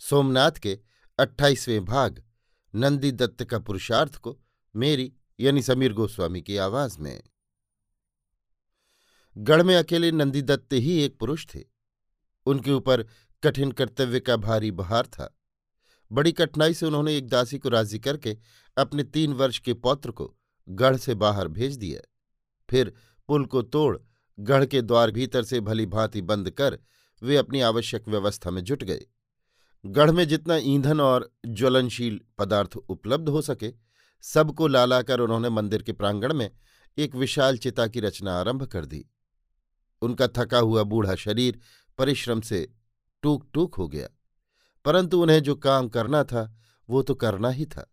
सोमनाथ के अट्ठाईसवें भाग, नंदी दत्त का पुरुषार्थ को मेरी, यानी समीर गोस्वामी की आवाज़ में। गढ़ में अकेले नंदी दत्त ही एक पुरुष थे। उनके ऊपर कठिन कर्तव्य का भारी बहार था। बड़ी कठिनाई से उन्होंने एक दासी को राज़ी करके अपने तीन वर्ष के पौत्र को गढ़ से बाहर भेज दिया। फिर पुल को तोड़, गढ़ के द्वार भीतर से भली भांति बंद कर वे अपनी आवश्यक व्यवस्था में जुट गए। गढ़ में जितना ईंधन और ज्वलनशील पदार्थ उपलब्ध हो सके, सबको लालाकर उन्होंने मंदिर के प्रांगण में एक विशाल चिता की रचना आरंभ कर दी। उनका थका हुआ बूढ़ा शरीर परिश्रम से टूक टूक हो गया, परंतु उन्हें जो काम करना था, वो तो करना ही था।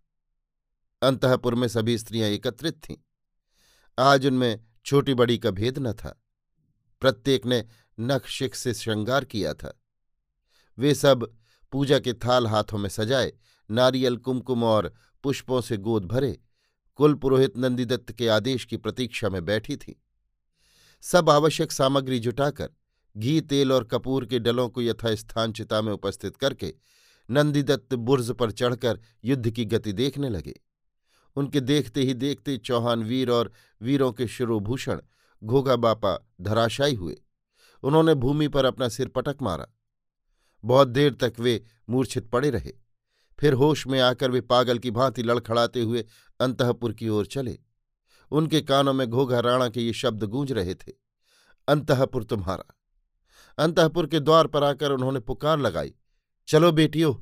अंतपुर में सभी स्त्रियाँ एकत्रित थीं। आज उनमें छोटी बड़ी का भेद न था। प्रत्येक ने नख शिख से श्रृंगार किया था। वे सब पूजा के थाल हाथों में सजाए, नारियल, कुमकुम और पुष्पों से गोद भरे, कुल पुरोहित नंदीदत्त के आदेश की प्रतीक्षा में बैठी थी। सब आवश्यक सामग्री जुटाकर, घी, तेल और कपूर के डलों को यथास्थान चिता में उपस्थित करके, नंदीदत्त बुर्ज पर चढ़कर युद्ध की गति देखने लगे। उनके देखते ही देखते चौहान वीर और वीरों के शिरोभूषण, घोगा बापा धराशायी हुए। उन्होंने भूमि पर अपना सिर पटक मारा। बहुत देर तक वे मूर्छित पड़े रहे। फिर होश में आकर वे पागल की भांति लड़खड़ाते हुए अंतपुर की ओर चले। उनके कानों में घोघा राणा के ये शब्द गूंज रहे थे, अंतपुर तुम्हारा। अंतपुर के द्वार पर आकर उन्होंने पुकार लगाई, चलो बेटियों,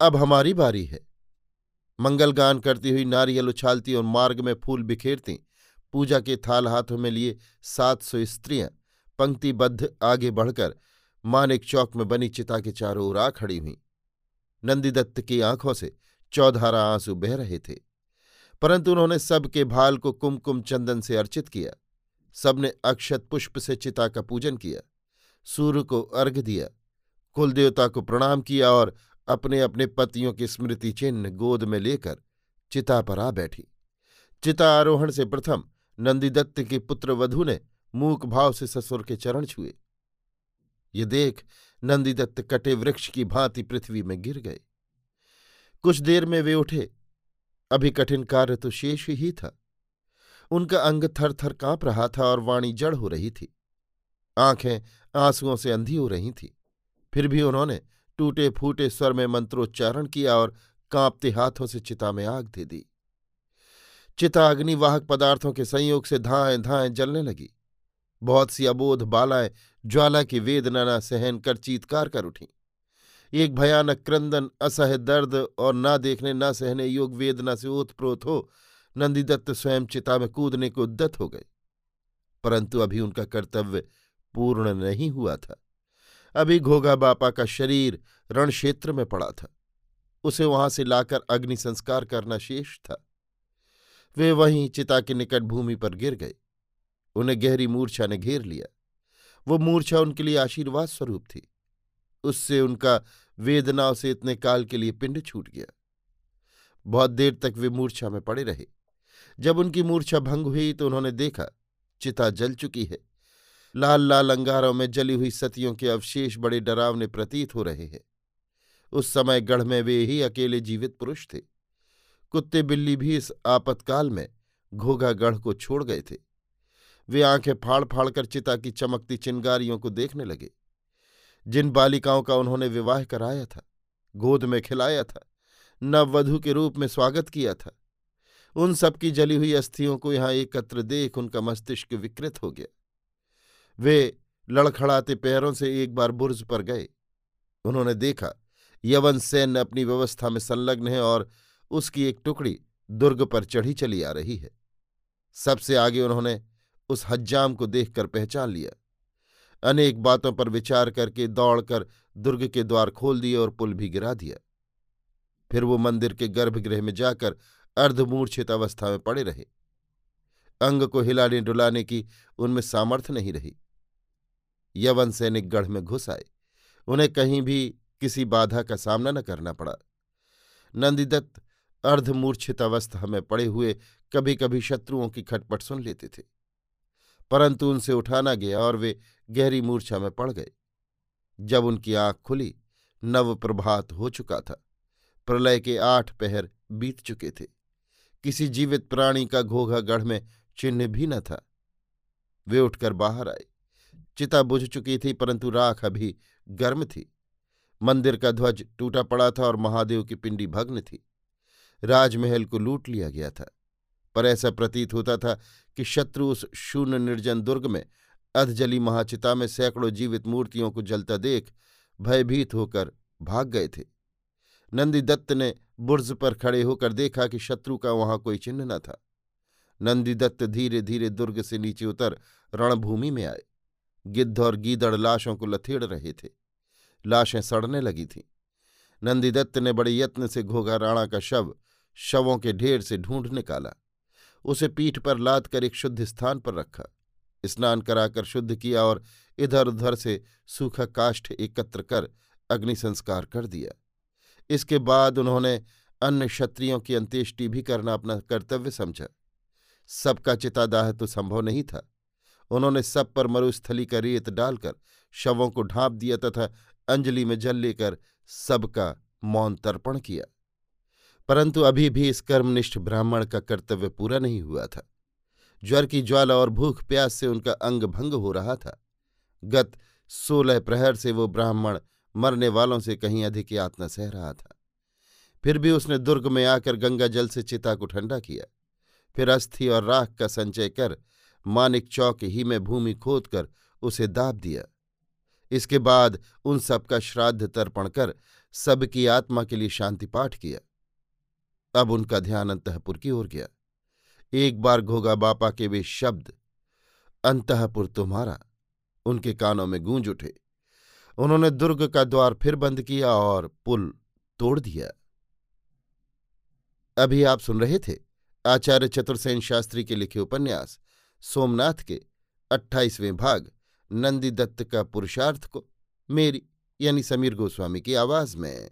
अब हमारी बारी है। मंगल गान करती हुई नारियल उछालती और मार्ग में फूल बिखेरती, पूजा के थाल हाथों में लिए सात सौ स्त्रियाँ पंक्तिबद्ध आगे बढ़कर मानिक चौक में बनी चिता के चारों ओर आ खड़ी हुई। नंदीदत्त की आँखों से चौधारा आँसू बह रहे थे। परंतु उन्होंने सबके भाल को कुमकुम चंदन से अर्चित किया। सबने अक्षत पुष्प से चिता का पूजन किया। सूर्य को अर्घ दिया। कुलदेवता को प्रणाम किया और अपने अपने पतियों की स्मृति चिन्ह गोद में लेकर चिता पर आ बैठी। चिता आरोहण से प्रथम नंदीदत्त की पुत्र वधु ने मूक भाव से ससुर के चरण छुए। ये देख नंदीदत्त कटे वृक्ष की भांति पृथ्वी में गिर गए। कुछ देर में वे उठे। अभी कठिन कार्य तो शेष ही था। उनका अंग थर थर काँप रहा था और वाणी जड़ हो रही थी। आँखें आंसुओं से अंधी हो रही थीं। फिर भी उन्होंने टूटे फूटे स्वर में मंत्रोच्चारण किया और कांपते हाथों से चिता में आग दे दी। चिता अग्निवाहक पदार्थों के संयोग से धाएँ धाएँ जलने लगी। बहुत सी अबोध बालाएँ ज्वाला की वेदना न सहन कर चीतकार कर उठी। एक भयानक क्रंदन, असह्य दर्द और ना देखने, न सहने योग वेदना से ओतप्रोत हो नंदीदत्त स्वयं चिता में कूदने को उद्दत हो गए। परंतु अभी उनका कर्तव्य पूर्ण नहीं हुआ था। अभी घोगा बापा का शरीर रणक्षेत्र में पड़ा था। उसे वहाँ से लाकर अग्नि संस्कार करना शेष था। वे वहीं चिता के निकट भूमि पर गिर गए। उन्हें गहरी मूर्छा ने घेर लिया। वो मूर्छा उनके लिए आशीर्वाद स्वरूप थी। उससे उनका वेदनाओं से इतने काल के लिए पिंड छूट गया। बहुत देर तक वे मूर्छा में पड़े रहे। जब उनकी मूर्छा भंग हुई तो उन्होंने देखा, चिता जल चुकी है। लाल लाल अंगारों में जली हुई सतियों के अवशेष बड़े डरावने प्रतीत हो रहे हैं। उस समय गढ़ में वे ही अकेले जीवित पुरुष थे। कुत्ते बिल्ली भी इस आपतकाल में घोघा गढ़ को छोड़ गए थे। वे आँखें फाड़ फाड़ कर चिता की चमकती चिंगारियों को देखने लगे। जिन बालिकाओं का उन्होंने विवाह कराया था, गोद में खिलाया था, नववधु के रूप में स्वागत किया था, उन सबकी जली हुई अस्थियों को यहाँ एकत्र देख उनका मस्तिष्क विकृत हो गया। वे लड़खड़ाते पैरों से एक बार बुर्ज पर गए। उन्होंने देखा, यवन सैन्य अपनी व्यवस्था में संलग्न है और उसकी एक टुकड़ी दुर्ग पर चढ़ी चली आ रही है। सबसे आगे उन्होंने उस हज्जाम को देखकर पहचान लिया। अनेक बातों पर विचार करके दौड़कर दुर्ग के द्वार खोल दिए और पुल भी गिरा दिया। फिर वो मंदिर के गर्भगृह में जाकर अर्धमूर्छित अवस्था में पड़े रहे। अंग को हिलाने डुलाने की उनमें सामर्थ्य नहीं रही। यवन सैनिक गढ़ में घुस आए। उन्हें कहीं भी किसी बाधा का सामना न करना पड़ा। नंदीदत्त अर्धमूर्छित अवस्था में पड़े हुए कभी कभी शत्रुओं की खटपट सुन लेते थे। परंतु उनसे उठाना गया और वे गहरी मूर्छा में पड़ गए। जब उनकी आँख खुली नव प्रभात हो चुका था। प्रलय के आठ पहर बीत चुके थे। किसी जीवित प्राणी का घोघा गढ़ में चिन्ह भी न था। वे उठकर बाहर आए। चिता बुझ चुकी थी, परंतु राख अभी गर्म थी। मंदिर का ध्वज टूटा पड़ा था और महादेव की पिंडी भग्न थी। राजमहल को लूट लिया गया था। पर ऐसा प्रतीत होता था कि शत्रु उस शून्य निर्जन दुर्ग में, अधजली महाचिता में सैकड़ों जीवित मूर्तियों को जलता देख भयभीत होकर भाग गए थे। नंदीदत्त ने बुर्ज पर खड़े होकर देखा कि शत्रु का वहाँ कोई चिन्ह न था। नंदीदत्त धीरे धीरे दुर्ग से नीचे उतर रणभूमि में आए। गिद्ध और गीदड़ लाशों को लथेड़ रहे थे। लाशें सड़ने लगी थीं। नंदीदत्त ने बड़े यत्न से घोघा राणा का शव शवों के ढेर से ढूंढ निकाला। उसे पीठ पर लाद कर एक शुद्ध स्थान पर रखा। स्नान कराकर शुद्ध किया और इधर उधर से सूखा काष्ठ एकत्र कर अग्नि संस्कार कर दिया। इसके बाद उन्होंने अन्य क्षत्रियों की अंत्येष्टि भी करना अपना कर्तव्य समझा। सबका चितादाह तो संभव नहीं था। उन्होंने सब पर मरुस्थली का रेत डालकर शवों को ढांप दिया तथा अंजलि में जल लेकर सबका मौन तर्पण किया। परंतु अभी भी इस कर्मनिष्ठ ब्राह्मण का कर्तव्य पूरा नहीं हुआ था। ज्वर की ज्वाला और भूख प्यास से उनका अंग भंग हो रहा था। गत सोलह प्रहर से वो ब्राह्मण मरने वालों से कहीं अधिक यातना सह रहा था। फिर भी उसने दुर्ग में आकर गंगा जल से चिता को ठंडा किया। फिर अस्थि और राख का संचय कर मानिक चौक ही में भूमि खोद कर उसे दाब दिया। इसके बाद उन सबका श्राद्ध तर्पण कर सबकी आत्मा के लिए शांति पाठ किया। अब उनका ध्यान अंतपुर की ओर गया। एक बार घोगा बापा के वे शब्द, अंतपुर तुम्हारा, उनके कानों में गूंज उठे। उन्होंने दुर्ग का द्वार फिर बंद किया और पुल तोड़ दिया। अभी आप सुन रहे थे आचार्य चतुर्सेन शास्त्री के लिखे उपन्यास, सोमनाथ के अट्ठाईसवें भाग, नंदी दत्त का पुरुषार्थ को, मेरी, यानी समीर गोस्वामी की आवाज़ में।